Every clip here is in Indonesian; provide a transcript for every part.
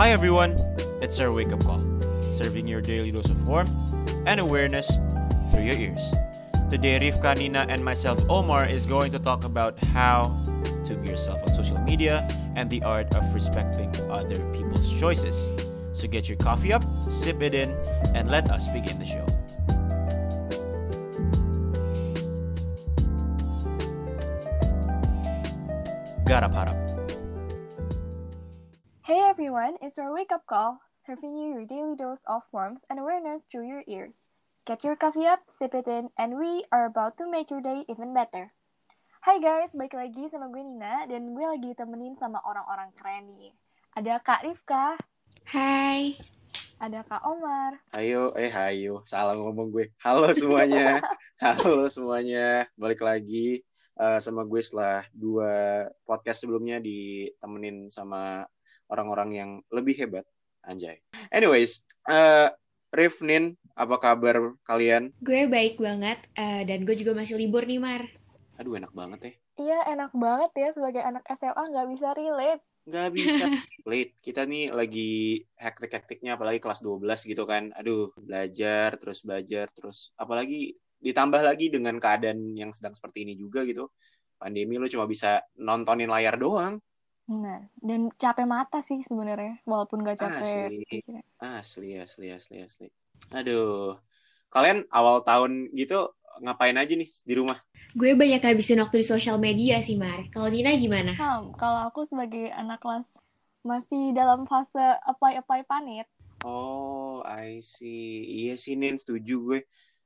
Hi everyone, it's our wake up call, serving your daily dose of warmth and awareness through your ears. Today, Rifka, Nina, and myself, Omar, is going to talk about how to be yourself on social media and the art of respecting other people's choices. So get your coffee up, sip it in, and let us begin the show. Garap harap. It's our wake up call, serving you your daily dose of warmth and awareness through your ears. Get your coffee up, sip it in, and we are about to make your day even better. Hai guys, balik lagi sama gue Nina, dan gue lagi temenin sama orang-orang keren nih. Ada Kak Rifka, Hai. ada Kak Omar, Ayo, eh ayo, salah ngomong gue. Halo semuanya, halo semuanya. Balik lagi eh, sama gue setelah dua podcast sebelumnya ditemenin sama orang-orang yang lebih hebat, anjay. Anyways, eh Rif, Nin, apa kabar kalian? Gue baik banget eh, dan gue juga masih libur nih, Mar. Aduh enak banget ya. Iya enak banget ya sebagai anak SMA nggak bisa relate. Nggak bisa late. Kita nih lagi hektik-hektiknya apalagi kelas 12 gitu kan. Aduh, belajar terus belajar terus apalagi ditambah lagi dengan keadaan yang sedang seperti ini juga gitu. Pandemi lu cuma bisa nontonin layar doang. Nah, dan capek mata sih sebenarnya, walaupun gak capek. Asli. Asli, asli, asli, asli. Aduh. Kalian awal tahun gitu ngapain aja nih di rumah? Gue banyak habisin waktu di sosial media sih, Mar. Kalau Nina gimana? Hmm, kalau aku sebagai anak kelas masih dalam fase apply-apply panit, Oh, I see. Iya sih, Nin, setuju gue.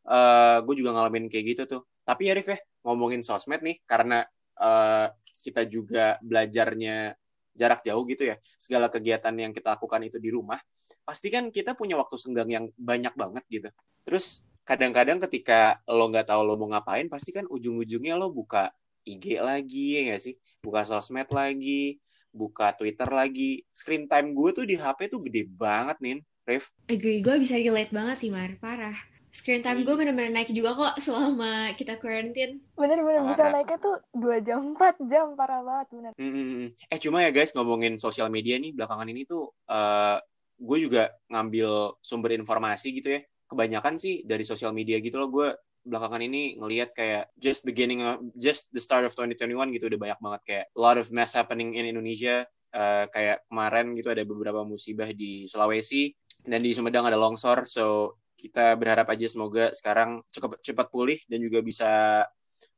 Eh, gue juga ngalamin kayak gitu tuh. Tapi ya, Rif ya, ngomongin sosmed nih, karena eh, kita juga belajarnya jarak jauh gitu ya. Segala kegiatan yang kita lakukan itu di rumah, pasti kan kita punya waktu senggang yang banyak banget gitu. Terus kadang-kadang ketika lo nggak tahu lo mau ngapain, pasti kan ujung-ujungnya lo buka IG lagi, ya nggak sih? Buka sosmed lagi, buka Twitter lagi. Screen time gue tuh di HP tuh gede banget, Nin. Rif. Agree, gue bisa relate banget sih, Mar. Parah. Screen time gue bener-bener naik juga kok selama kita quarantine. bener-bener bisa naiknya tuh 2 jam, 4 jam, parah banget bener. Mm-mm. Eh cuma ya guys ngomongin sosial media nih belakangan ini tuh eh gue juga ngambil sumber informasi gitu ya. Kebanyakan sih dari sosial media gitu loh gue belakangan ini ngelihat kayak just beginning of, just the start of 2021 gitu udah banyak banget kayak a lot of mess happening in Indonesia. Eh, kayak kemarin gitu ada beberapa musibah di Sulawesi dan di Sumedang ada longsor. So kita berharap aja semoga sekarang cepat cepat pulih dan juga bisa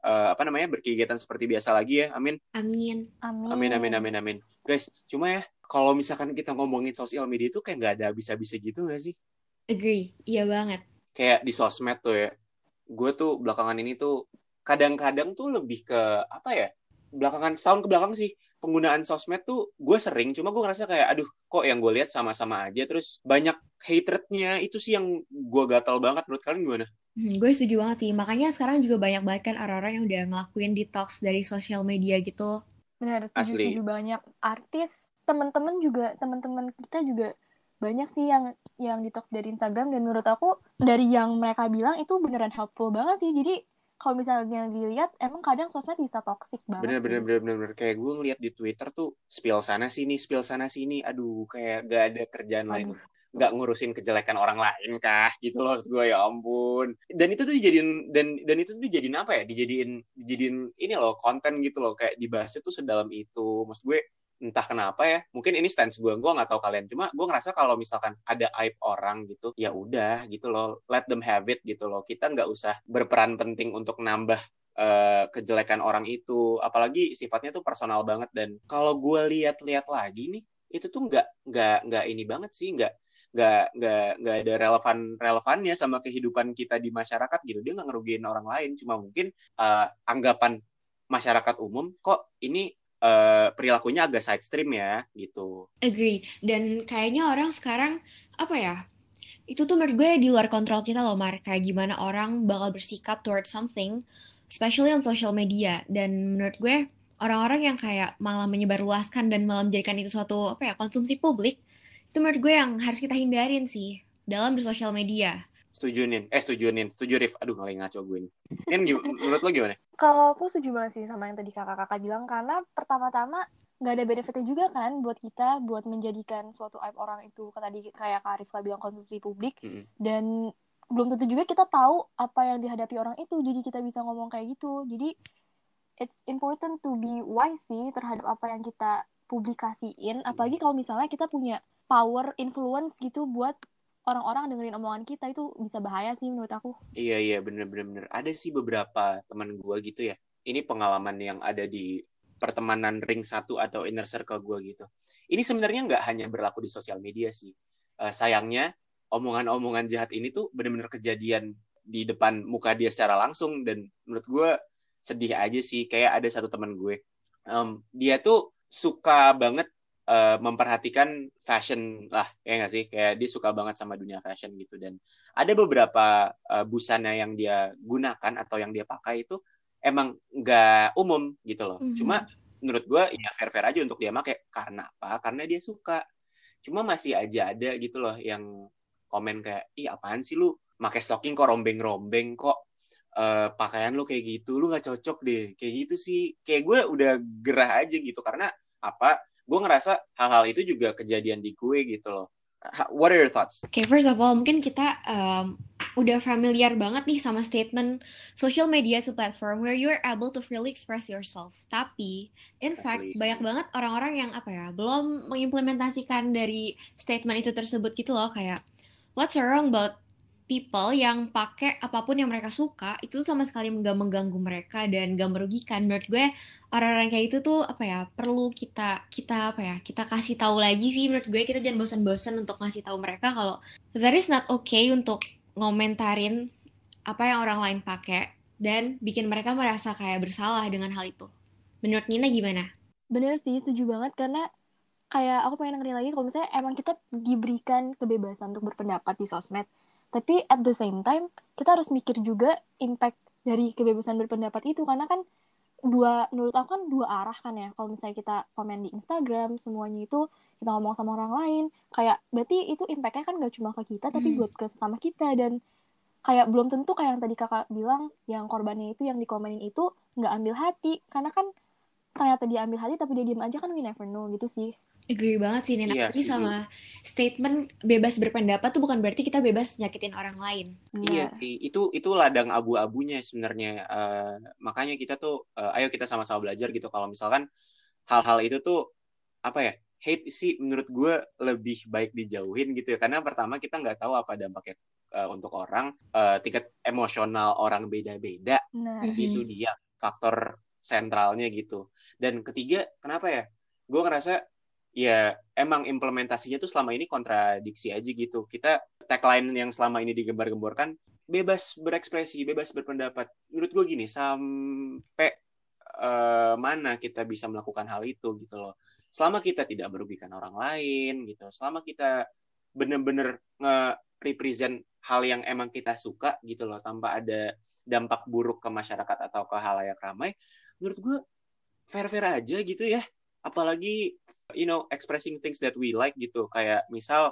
eh, apa namanya berkegiatan seperti biasa lagi ya. Amin. Amin. Amin. Amin amin amin amin. Guys, cuma ya kalau misalkan kita ngomongin sosial media itu kayak nggak ada habis-habisnya gitu nggak sih? Agree, iya banget. Kayak di sosmed tuh ya. Gue tuh belakangan ini tuh kadang-kadang tuh lebih ke apa ya? Belakangan setahun ke belakang sih penggunaan sosmed tuh gue sering cuma gue ngerasa kayak aduh kok yang gue lihat sama-sama aja terus banyak hatrednya itu sih yang gue gatal banget menurut kalian gimana? Hmm, gue setuju banget sih. Makanya sekarang juga banyak banget kan orang-orang yang udah ngelakuin detox dari sosial media gitu. Bener, setuju, Asli. setuju banyak artis, teman-teman juga, teman-teman kita juga banyak sih yang yang detox dari Instagram dan menurut aku dari yang mereka bilang itu beneran helpful banget sih. Jadi kalau misalnya dilihat emang kadang sosmed bisa toxic banget. Bener bener bener bener, bener. kayak gue ngeliat di Twitter tuh spill sana sini spill sana sini aduh kayak gak ada kerjaan lain Aduh. Nggak ngurusin kejelekan orang lain kah? Gitu loh gue ya ampun. Dan itu tuh dijadiin dan dan itu tuh dijadiin apa ya? Dijadiin dijadiin ini loh konten gitu loh. Kayak dibahasnya tuh sedalam itu. Maksud gue entah kenapa ya mungkin ini stance gue gue nggak tahu kalian. Cuma gue ngerasa kalau misalkan ada aib orang gitu ya udah gitu loh. Let them have it gitu loh. Kita nggak usah berperan penting untuk nambah eh, kejelekan orang itu. Apalagi sifatnya tuh personal banget. Dan kalau gue lihat-lihat lagi nih itu tuh nggak nggak nggak ini banget sih. Nggak nggak nggak nggak ada relevan relevannya sama kehidupan kita di masyarakat gitu dia nggak ngerugiin orang lain cuma mungkin eh, anggapan masyarakat umum kok ini eh, perilakunya agak side stream ya gitu Agree. Dan kayaknya orang sekarang, apa ya, itu tuh menurut gue di luar kontrol kita loh, Mar. Kayak gimana orang bakal bersikap towards something, especially on social media. Dan menurut gue, orang-orang yang kayak malah menyebarluaskan dan malah menjadikan itu suatu, apa ya, konsumsi publik, itu menurut gue yang harus kita hindarin sih dalam bersosial media. setuju nin. Eh setuju nin. Setuju Rif. Aduh ngaling ngaco gue nih. Nin menurut lo gimana? Kalau aku setuju banget sih sama yang tadi kakak-kakak bilang karena pertama-tama nggak ada benefitnya juga kan buat kita buat menjadikan suatu aib orang itu tadi kayak Kak Arifka bilang konsumsi publik. Mm-mm. dan belum tentu juga kita tahu apa yang dihadapi orang itu jadi kita bisa ngomong kayak gitu. Jadi it's important to be wise sih terhadap apa yang kita publikasiin. Apalagi kalau misalnya kita punya power influence gitu buat orang-orang dengerin omongan kita itu bisa bahaya sih menurut aku Iya iya bener bener. Ada sih beberapa teman gua gitu ya. Ini pengalaman yang ada di pertemanan ring satu atau inner circle gua gitu. Ini sebenarnya nggak hanya berlaku di sosial media sih. Eh, sayangnya omongan-omongan jahat ini tuh bener-bener kejadian di depan muka dia secara langsung dan menurut gua sedih aja sih. Kayak ada satu teman gue, Em, dia tuh suka banget eh, memperhatikan fashion lah ya nggak sih? Kayak dia suka banget sama dunia fashion gitu. Dan ada beberapa uh, busana yang dia gunakan atau yang dia pakai itu emang nggak umum gitu loh. Mhm. Cuma menurut gue ya fair fair aja untuk dia pakai karena apa? Karena dia suka. Cuma masih aja ada gitu loh yang komen kayak ih apaan sih lu? Pakai stocking kok rombeng-rombeng kok? Eh, pakaian lu kayak gitu. Lu nggak cocok deh. Kayak gitu sih. Kayak gue udah gerah aja gitu. Karena apa gue ngerasa hal-hal itu juga kejadian di gue gitu loh Ha- what are your thoughts Oke, first of all, mungkin kita um, udah familiar banget nih sama statement social media is a platform where you are able to freely express yourself. Tapi, in fact, Asli. banyak banget orang-orang yang apa ya, belum mengimplementasikan dari statement itu tersebut gitu loh, kayak what's wrong about people yang pakai apa pun yang mereka suka itu sama sekali nggak mengganggu mereka dan nggak merugikan. Menurut gue orang-orang kayak itu tuh apa ya perlu kita kita apa ya kita kasih tahu lagi sih menurut gue kita jangan bosan-bosan untuk ngasih tahu mereka kalau that is not okay untuk ngomentarin apa yang orang lain pakai dan bikin mereka merasa kayak bersalah dengan hal itu. Menurut Nina gimana? bener sih setuju banget karena kayak aku pengen dengerin lagi kalau misalnya emang kita diberikan kebebasan untuk berpendapat di sosmed tapi at the same time kita harus mikir juga impact dari kebebasan berpendapat itu. Karena kan dua menurut aku kan dua arah kan ya. Kalau misalnya kita komen di Instagram semuanya itu kita ngomong sama orang lain kayak berarti itu impactnya kan gak cuma ke kita tapi Hmm. buat ke sesama kita. Dan kayak belum tentu kayak yang tadi kakak bilang yang korbannya itu yang dikomenin itu nggak ambil hati. Karena kan ternyata dia ambil hati tapi dia diem aja kan we never know gitu sih Agree banget sih Nina. Iya, Tapi sama statement bebas berpendapat tuh bukan berarti kita bebas nyakitin orang lain. Iya sih, itu itu ladang abu-abunya sebenarnya. Eh, makanya kita tuh, eh, ayo kita sama-sama belajar gitu. Kalau misalkan hal-hal itu tuh apa ya? Hate sih menurut gue lebih baik dijauhin gitu ya. Karena pertama kita nggak tahu apa dampaknya eh, untuk orang. Eh, tingkat emosional orang beda-beda. nah. Itu dia faktor sentralnya gitu. Dan ketiga, kenapa ya? Gue ngerasa ya emang implementasinya tuh selama ini kontradiksi aja gitu. Kita tagline yang selama ini digembar-gemborkan bebas berekspresi, bebas berpendapat. Menurut gue gini, sampai eh, mana kita bisa melakukan hal itu gitu loh. Selama kita tidak merugikan orang lain gitu, selama kita bener-bener nge-represent hal yang emang kita suka gitu loh, tanpa ada dampak buruk ke masyarakat atau ke halayak ramai, menurut gue fair-fair aja gitu ya. Apalagi you know expressing things that we like gitu. Kayak misal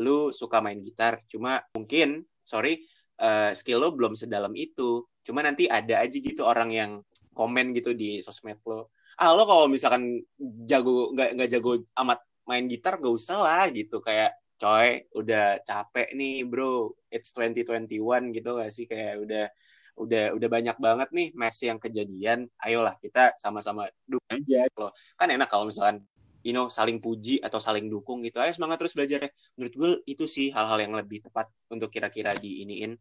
lu suka main gitar, cuma mungkin sorry eh, skill lo belum sedalam itu. Cuma nanti ada aja gitu orang yang komen gitu di sosmed lo. Ah lo kalau misalkan jago nggak nggak jago amat main gitar gak usah lah gitu kayak coy udah capek nih bro it's 2021 gitu gak sih kayak udah udah udah banyak banget nih mess yang kejadian. Ayolah kita sama-sama dukung aja gitu loh. Kan enak kalau misalkan you know saling puji atau saling dukung gitu. Ayo semangat terus belajar ya. Menurut gue itu sih hal-hal yang lebih tepat untuk kira-kira diiniin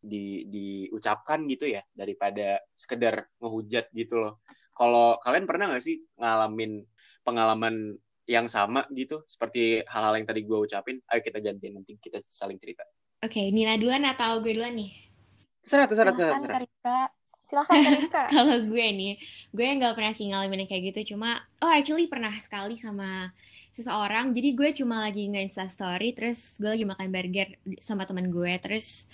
di diucapkan gitu ya daripada sekedar ngehujat gitu loh. Kalau kalian pernah nggak sih ngalamin pengalaman yang sama gitu? Seperti hal-hal yang tadi gue ucapin. Ayo kita gantian nanti kita saling cerita. Oke, Nina duluan atau gue duluan nih? Terserah, silahkan terserah. Karika silahkan Karika Kalau gue nih, gue nggak pernah sih ngalamin yang kayak gitu. Cuma, oh actually pernah sekali sama seseorang. Jadi gue cuma lagi nge-insta story, terus gue lagi makan burger sama teman gue. Terus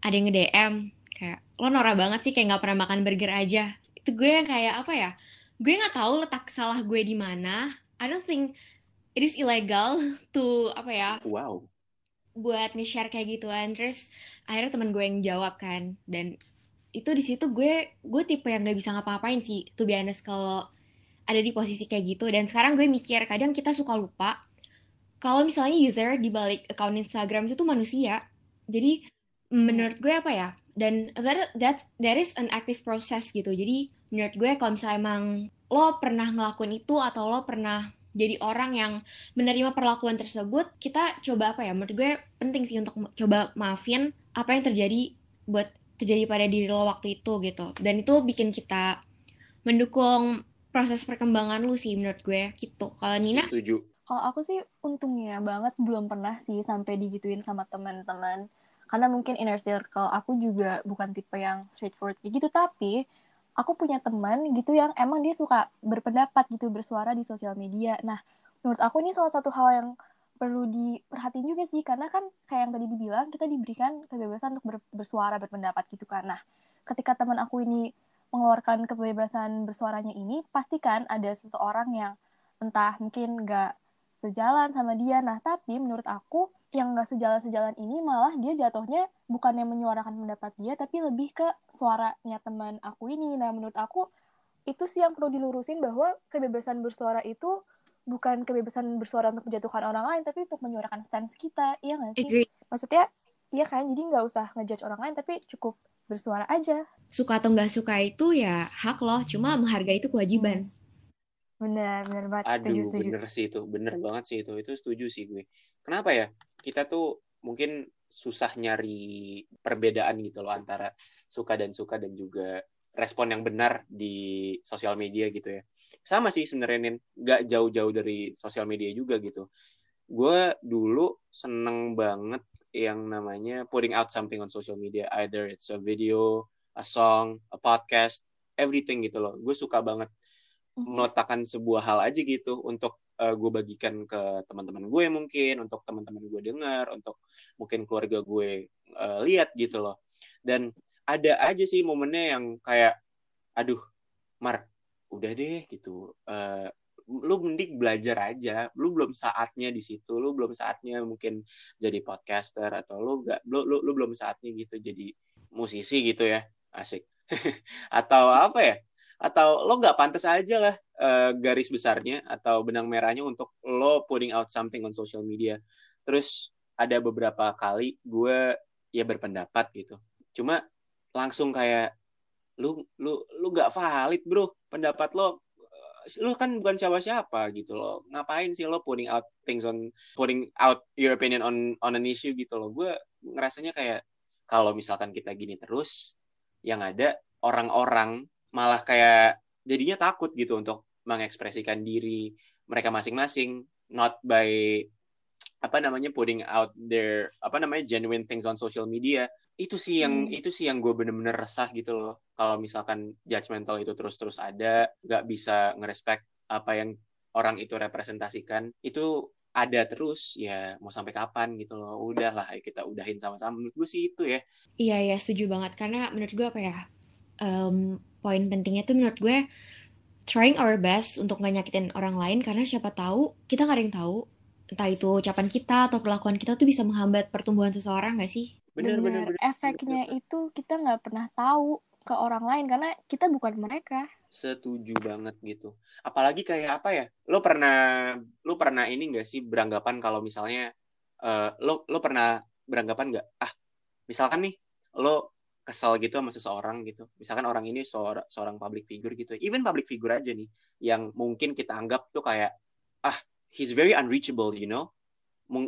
ada yang nge-DM, kayak, lo norak banget sih kayak nggak pernah makan burger aja. Itu gue yang kayak, apa ya, gue nggak tahu letak salah gue di mana. I don't think it is illegal to, apa ya, wow buat nge-share kayak gituan. Terus akhirnya teman gue yang jawab kan. Dan itu di situ gue gue tipe yang nggak bisa ngapa-ngapain sih tuh biasa kalau ada di posisi kayak gitu. Dan sekarang gue mikir kadang kita suka lupa kalau misalnya user di balik account Instagram itu tuh manusia. Jadi menurut gue apa ya dan that that that is an active process gitu. Jadi menurut gue kalau misalnya emang lo pernah ngelakuin itu atau lo pernah jadi orang yang menerima perlakuan tersebut kita coba apa ya? Menurut gue penting sih untuk coba maafin apa yang terjadi buat terjadi pada diri lo waktu itu gitu. Dan itu bikin kita mendukung proses perkembangan lu sih menurut gue gitu. Kalau Nina? Setuju. Kalau aku sih untungnya banget belum pernah sih sampai digituin sama teman-teman. Karena mungkin inner circle aku juga bukan tipe yang straightforward kayak gitu. Tapi aku punya teman gitu yang emang dia suka berpendapat gitu, bersuara di sosial media. Nah, menurut aku ini salah satu hal yang perlu diperhatiin juga sih. Karena kan kayak yang tadi dibilang, kita diberikan kebebasan untuk ber- bersuara, berpendapat gitu kan. Nah, ketika teman aku ini mengeluarkan kebebasan bersuaranya ini, pastikan ada seseorang yang entah mungkin nggak sejalan sama dia. Nah, tapi menurut aku yang nggak sejalan-sejalan ini malah dia jatuhnya bukannya menyuarakan pendapat dia, tapi lebih ke suaranya teman aku ini. Nah, menurut aku itu sih yang perlu dilurusin bahwa kebebasan bersuara itu bukan kebebasan bersuara untuk menjatuhkan orang lain, tapi untuk menyuarakan stance kita. Iya nggak sih? agree Maksudnya, iya kan? Jadi nggak usah ngejudge orang lain, tapi cukup bersuara aja. suka atau nggak suka itu ya hak loh cuma menghargai itu kewajiban Bener, bener banget. Aduh, setuju, setuju. bener sih itu, bener banget sih itu, itu setuju sih gue. Kenapa ya? Kita tuh mungkin susah nyari perbedaan gitu loh antara suka dan suka dan juga respon yang benar di sosial media gitu ya. Sama sih sebenarnya Nin, nggak jauh-jauh dari sosial media juga gitu. Gue dulu seneng banget yang namanya putting out something on social media, either it's a video, a song, a podcast, everything gitu loh. Gue suka banget. Meletakkan sebuah hal aja gitu untuk gue bagikan ke teman-teman gue mungkin untuk teman-teman gue dengar untuk mungkin keluarga gue eh, lihat gitu loh. Dan ada aja sih momennya yang kayak aduh Mar udah deh gitu. Eh, lu mending belajar aja. Lu belum saatnya di situ lu belum saatnya mungkin jadi podcaster atau lu gak lu, lu, lu belum saatnya gitu jadi musisi gitu ya. Asik. Atau apa ya atau lo nggak pantas aja lah eh, garis besarnya atau benang merahnya untuk lo putting out something on social media. Terus ada beberapa kali gue ya berpendapat gitu. Cuma langsung kayak lu lu lu nggak valid bro pendapat lo eh, lu kan bukan siapa-siapa gitu loh ngapain sih lo putting out things on putting out your opinion on on an issue gitu loh gue ngerasanya kayak kalau misalkan kita gini terus yang ada orang-orang malah kayak jadinya takut gitu untuk mengekspresikan diri mereka masing-masing not by apa namanya putting out their apa namanya genuine things on social media. Itu sih yang Hmm. itu sih yang gue bener-bener resah gitu loh. Kalau misalkan judgmental itu terus-terus ada nggak bisa ngerespek apa yang orang itu representasikan itu ada terus ya mau sampai kapan gitu loh. Udahlah ayo kita udahin sama-sama. Menurut gue sih itu ya. Iya, ya setuju banget. Karena menurut gue apa ya, em, poin pentingnya tuh menurut gue trying our best untuk nggak nyakitin orang lain karena siapa tahu kita nggak ada yang tahu entah itu ucapan kita atau perlakuan kita tuh bisa menghambat pertumbuhan seseorang nggak sih? bener bener, Bener, bener efeknya itu kita nggak pernah tahu ke orang lain karena kita bukan mereka. setuju banget gitu apalagi kayak apa ya lo pernah lo pernah ini nggak sih beranggapan kalau misalnya eh, lo lo pernah beranggapan nggak ah misalkan nih lo kesal gitu sama seseorang gitu. Misalkan orang ini seorang seorang public figure gitu. Even public figure aja nih yang mungkin kita anggap tuh kayak ah he's very unreachable you know?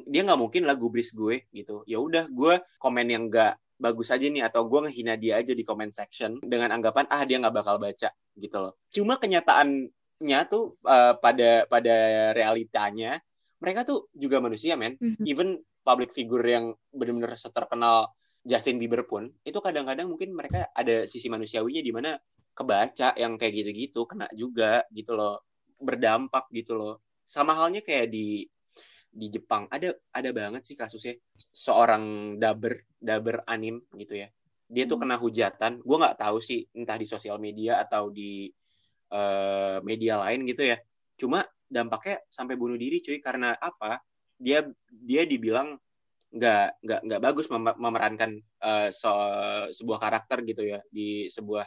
Dia nggak mungkin lah gubris gue gitu. Ya udah gue komen yang nggak bagus aja nih atau gue ngehina dia aja di comment section dengan anggapan ah dia nggak bakal baca gitu loh. Cuma kenyataannya tuh eh, pada pada realitanya mereka tuh juga manusia men. Mhm. even public figure yang benar-benar seterkenal Justin Bieber pun itu kadang-kadang mungkin mereka ada sisi manusiawinya di mana kebaca yang kayak gitu-gitu kena juga gitu loh berdampak gitu loh. Sama halnya kayak di di Jepang ada ada banget sih kasusnya seorang daber daber anim gitu ya. Dia tuh Hmm. kena hujatan gue nggak tahu sih entah di sosial media atau di eh, media lain gitu ya. Cuma dampaknya sampai bunuh diri cuy karena apa? Dia dia dibilang nggak nggak nggak bagus mem- memerankan eh, se- sebuah karakter gitu ya di sebuah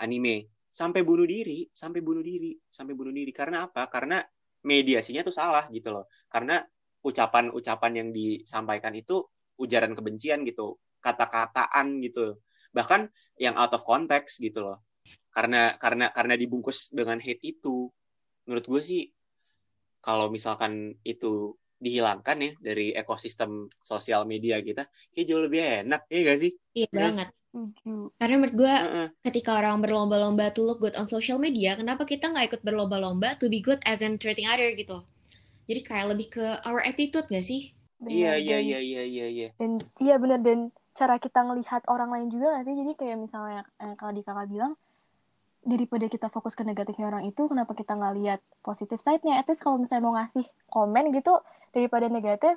anime sampai bunuh diri, sampai bunuh diri, sampai bunuh diri. Karena apa? Karena mediasinya tuh salah gitu loh. Karena ucapan-ucapan yang disampaikan itu ujaran kebencian gitu, kata-kataan gitu. Bahkan yang out of context gitu loh. Karena karena karena dibungkus dengan hate itu. Menurut gue sih kalau misalkan itu dihilangkan ya dari ekosistem sosial media kita, kayak jauh lebih enak, ya gak sih? Iya Yes. banget. Karena menurut gue Heeh. ketika orang berlomba-lomba to look good on social media, kenapa kita nggak ikut berlomba-lomba to be good as in treating other gitu? Jadi kayak lebih ke our attitude gak sih? Iya, iya, iya, iya, iya, iya. dan iya bener dan cara kita ngelihat orang lain juga gak sih jadi kayak misalnya eh, kalau di kakak bilang daripada kita fokus ke negatifnya orang itu kenapa kita nggak lihat positif side-nya at least kalau misalnya mau ngasih komen gitu daripada negatif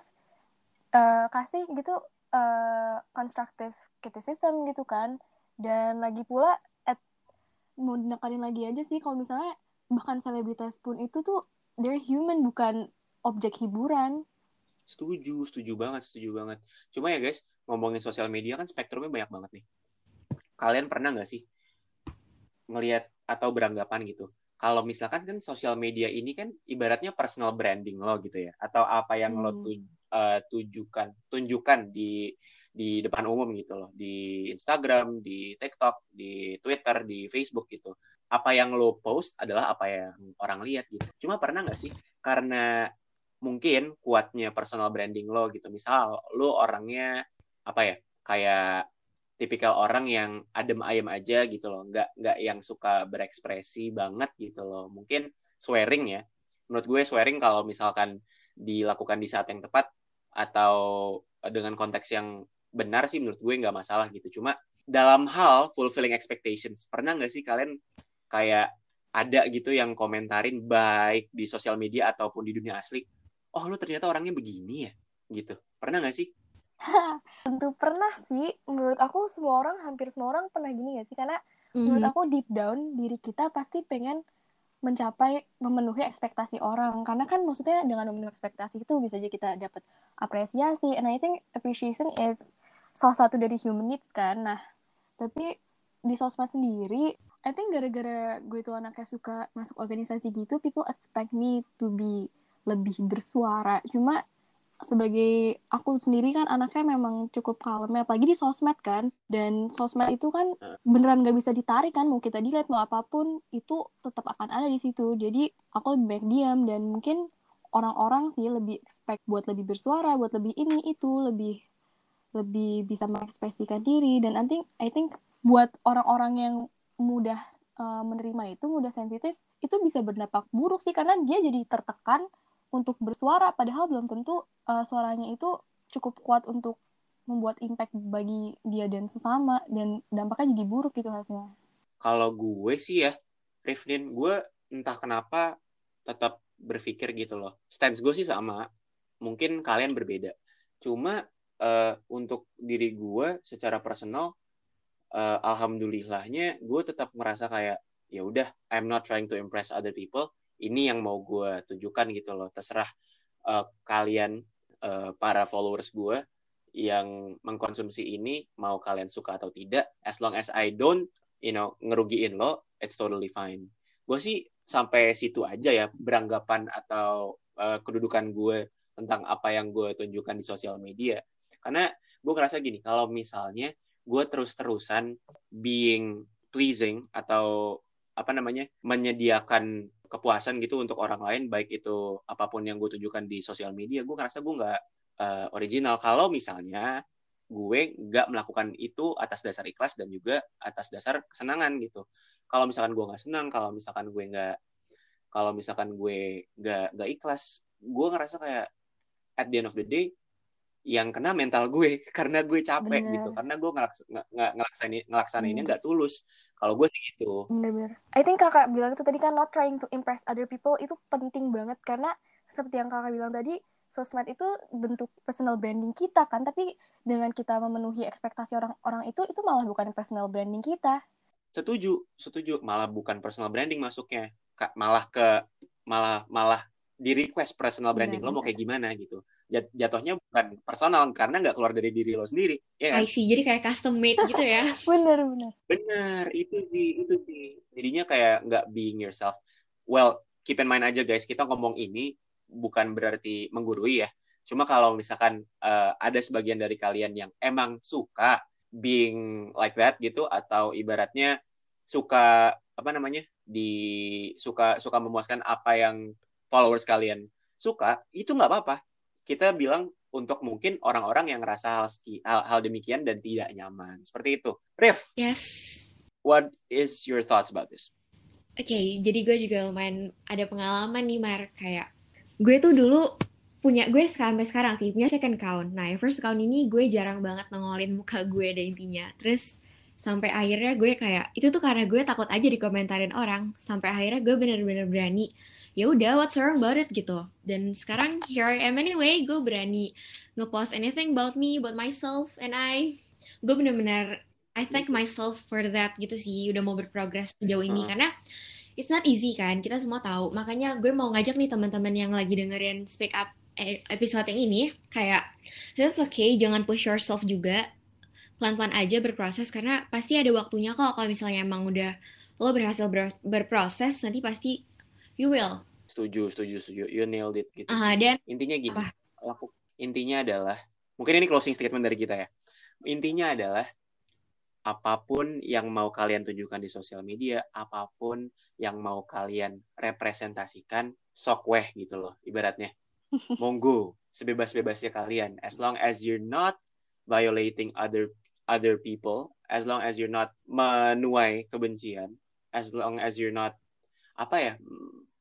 eh, kasih gitu eh constructive criticism gitu kan dan lagi pula at, mau dinekanin lagi aja sih kalau misalnya bahkan selebritas pun itu tuh they're human bukan objek hiburan Setuju, setuju banget, setuju banget. Cuma ya guys, ngomongin sosial media kan spektrumnya banyak banget nih. Kalian pernah nggak sih ngelihat atau beranggapan gitu? Kalau misalkan kan sosial media ini kan ibaratnya personal branding lo gitu ya, atau apa yang lo Hmm. tuj- eh, tujukan, tunjukkan di di depan umum gitu loh, di Instagram, di TikTok, di Twitter, di Facebook gitu. Apa yang lo post adalah apa yang orang lihat gitu. Cuma pernah nggak sih karena mungkin kuatnya personal branding lo gitu. Misal lo orangnya apa ya kayak tipikal orang yang adem ayem aja gitu loh, nggak nggak yang suka berekspresi banget gitu loh. Mungkin swearing ya. Menurut gue swearing kalau misalkan dilakukan di saat yang tepat atau dengan konteks yang benar sih menurut gue nggak masalah gitu. Cuma dalam hal fulfilling expectations, pernah nggak sih kalian kayak ada gitu yang komentarin baik di sosial media ataupun di dunia asli, oh lu ternyata orangnya begini ya, gitu. Pernah nggak sih? Tentu pernah sih. Menurut aku semua orang, hampir semua orang pernah gini gak sih? Karena menurut Mhm. aku deep down diri kita pasti pengen mencapai memenuhi ekspektasi orang. Karena kan maksudnya dengan memenuhi ekspektasi itu bisa aja kita dapat apresiasi. And I think appreciation is salah satu dari human needs kan. Nah, tapi di sosmed sendiri, I think gara-gara gue tuh anaknya suka masuk organisasi gitu, people expect me to be lebih bersuara. Cuma sebagai aku sendiri kan anaknya memang cukup kalem ya, apalagi di sosmed kan. Dan sosmed itu kan beneran gak bisa ditarik kan mau kita delete mau apa pun itu tetap akan ada di situ. Jadi aku lebih baik diam dan mungkin orang-orang sih lebih expect buat lebih bersuara buat lebih ini itu lebih lebih bisa mengekspresikan diri. Dan I think I think buat orang-orang yang mudah uh, menerima itu mudah sensitif itu bisa berdampak buruk sih karena dia jadi tertekan untuk bersuara padahal belum tentu uh, suaranya itu cukup kuat untuk membuat impact bagi dia dan sesama dan dampaknya jadi buruk gitu hasilnya. Kalau gue sih ya, Rifdin, gue entah kenapa tetap berpikir gitu loh. Stance gue sih sama, mungkin kalian berbeda. Cuma eh, untuk diri gue secara personal, eh, alhamdulillahnya gue tetap merasa kayak ya udah, I'm not trying to impress other people. Ini yang mau gue tunjukkan gitu loh. Terserah eh, kalian eh, para followers gue yang mengkonsumsi ini mau kalian suka atau tidak, as long as I don't you know ngerugiin lo, it's totally fine. Gue sih sampai situ aja ya beranggapan atau eh, kedudukan gue tentang apa yang gue tunjukkan di sosial media. Karena gue ngerasa gini, kalau misalnya gue terus-terusan being pleasing atau apa namanya menyediakan kepuasan gitu untuk orang lain, baik itu apa pun yang gue tunjukkan di sosial media, gue ngerasa gue nggak eh, original. Kalau misalnya gue nggak melakukan itu atas dasar ikhlas dan juga atas dasar kesenangan gitu. Kalau misalkan gue nggak senang, kalau misalkan gue nggak, kalau misalkan gue nggak nggak ikhlas, gue ngerasa kayak at the end of the day yang kena mental gue karena gue capek Bener. gitu, karena gue ngelaks, nge- nge- ngelaksanain ngelaksanainnya Bener. nggak tulus. Kalau gue sih gitu. Bener-bener. I think kakak bilang itu tadi kan not trying to impress other people itu penting banget karena seperti yang kakak bilang tadi sosmed itu bentuk personal branding kita kan tapi dengan kita memenuhi ekspektasi orang-orang itu itu malah bukan personal branding kita. Setuju, setuju. Malah bukan personal branding masuknya, Kak, malah ke malah malah di request personal branding lo mau kayak gimana gitu. Jat- jatuhnya bukan personal karena nggak keluar dari diri lo sendiri ya kan I see. Jadi kayak custom made gitu ya. Bener, bener. bener itu sih itu sih jadinya kayak nggak being yourself well keep in mind aja guys kita ngomong ini bukan berarti menggurui ya cuma kalau misalkan eh, ada sebagian dari kalian yang emang suka being like that gitu atau ibaratnya suka apa namanya di suka suka memuaskan apa yang followers kalian suka itu nggak apa-apa kita bilang untuk mungkin orang-orang yang ngerasa hal, hal, hal demikian dan tidak nyaman seperti itu Rif Yes. what is your thoughts about this Oke, jadi gue juga lumayan ada pengalaman nih, Mar. Kayak gue tuh dulu punya, gue sampai sekarang sih, punya second account. Nah, first account ini gue jarang banget nongolin muka gue deh intinya. Terus sampai akhirnya gue kayak, itu tuh karena gue takut aja dikomentarin orang. Sampai akhirnya gue bener-bener berani, ya udah what's wrong about it gitu. Dan sekarang here I am anyway, gue berani ngepost anything about me, about myself, and I, gue bener-bener I thank myself for that gitu sih udah mau berprogres sejauh ini Hmm. karena it's not easy kan kita semua tahu makanya gue mau ngajak nih teman-teman yang lagi dengerin speak up eh, episode yang ini kayak that's okay jangan push yourself juga pelan-pelan aja berproses karena pasti ada waktunya kok kalau misalnya emang udah lo berhasil ber- berproses nanti pasti you will. Setuju setuju setuju. You nailed it gitu Ah, sih. dan intinya gini Apa? laku intinya adalah mungkin ini closing statement dari kita ya. Intinya adalah apa pun yang mau kalian tunjukkan di sosial media apa pun yang mau kalian representasikan sok weh gitu loh ibaratnya. Monggo sebebas-bebasnya kalian. As long as you're not violating other other people as long as you're not menuai kebencian as long as you're not apa ya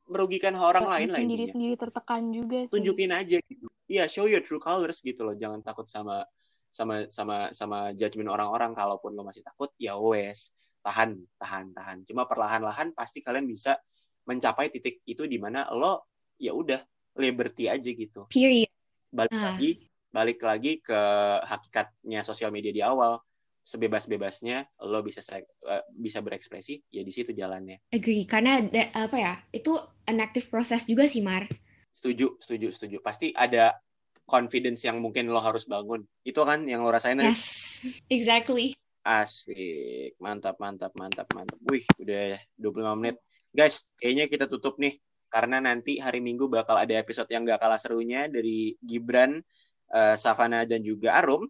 merugikan orang lain lah Bikin diri intinya sendiri tertekan juga sih. tunjukin aja gitu. Iya, show your true colors gitu loh. Jangan takut sama sama sama sama judgement orang-orang. Kalaupun lo masih takut, ya wes, tahan, tahan, tahan. Cuma perlahan-lahan pasti kalian bisa mencapai titik itu di mana lo ya udah liberty aja gitu. period Balik Ah. lagi, balik lagi ke hakikatnya sosial media di awal. Sebebas-bebasnya lo bisa eh, bisa berekspresi, ya di situ jalannya. agree karena da- apa ya itu an active process juga sih Mar Setuju, setuju, setuju. Pasti ada confidence yang mungkin lo harus bangun. Itu kan yang lo rasain yes exactly Asik. Mantap, mantap, mantap, mantap. Wih, udah 25 menit. Guys, kayaknya kita tutup nih. Karena nanti hari Minggu bakal ada episode yang gak kalah serunya dari Gibran, eh, Savana, dan juga Arum.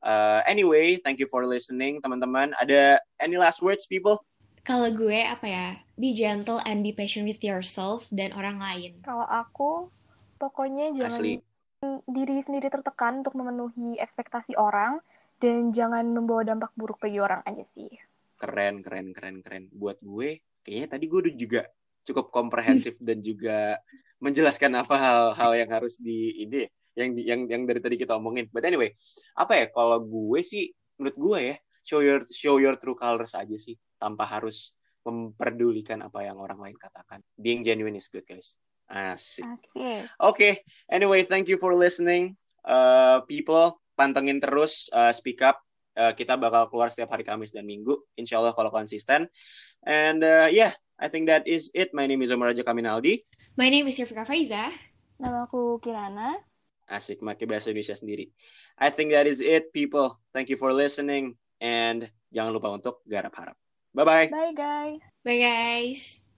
Eh, anyway, thank you for listening, teman-teman. Ada any last words, people? Kalau gue apa ya, be gentle and be patient with yourself dan orang lain. Kalau aku, pokoknya jangan Asli. diri sendiri tertekan untuk memenuhi ekspektasi orang dan jangan membawa dampak buruk bagi orang aja sih. Keren, keren, keren, keren. Buat gue, kayaknya tadi gue udah juga cukup komprehensif dan juga menjelaskan apa hal-hal yang harus di ini ya, yang yang yang dari tadi kita omongin. But anyway, apa ya kalau gue sih menurut gue ya show your show your true colors aja sih tanpa harus memperdulikan apa yang orang lain katakan. Being genuine is good, guys. Asik. Oke, anyway, thank you for listening. Uh, people, pantengin terus uh, Speak Up. Uh, kita bakal keluar setiap hari Kamis dan Minggu. Insya Allah kalau konsisten. And uh, yeah, I think that is it. My name is Omar Raja Kaminaldi. My name is Yafika Faiza. Nama aku Kirana. Asik, pakai bahasa Indonesia sendiri. I think that is it, people. Thank you for listening. And jangan lupa untuk garap harap. Bye-bye. Bye guys. Bye guys.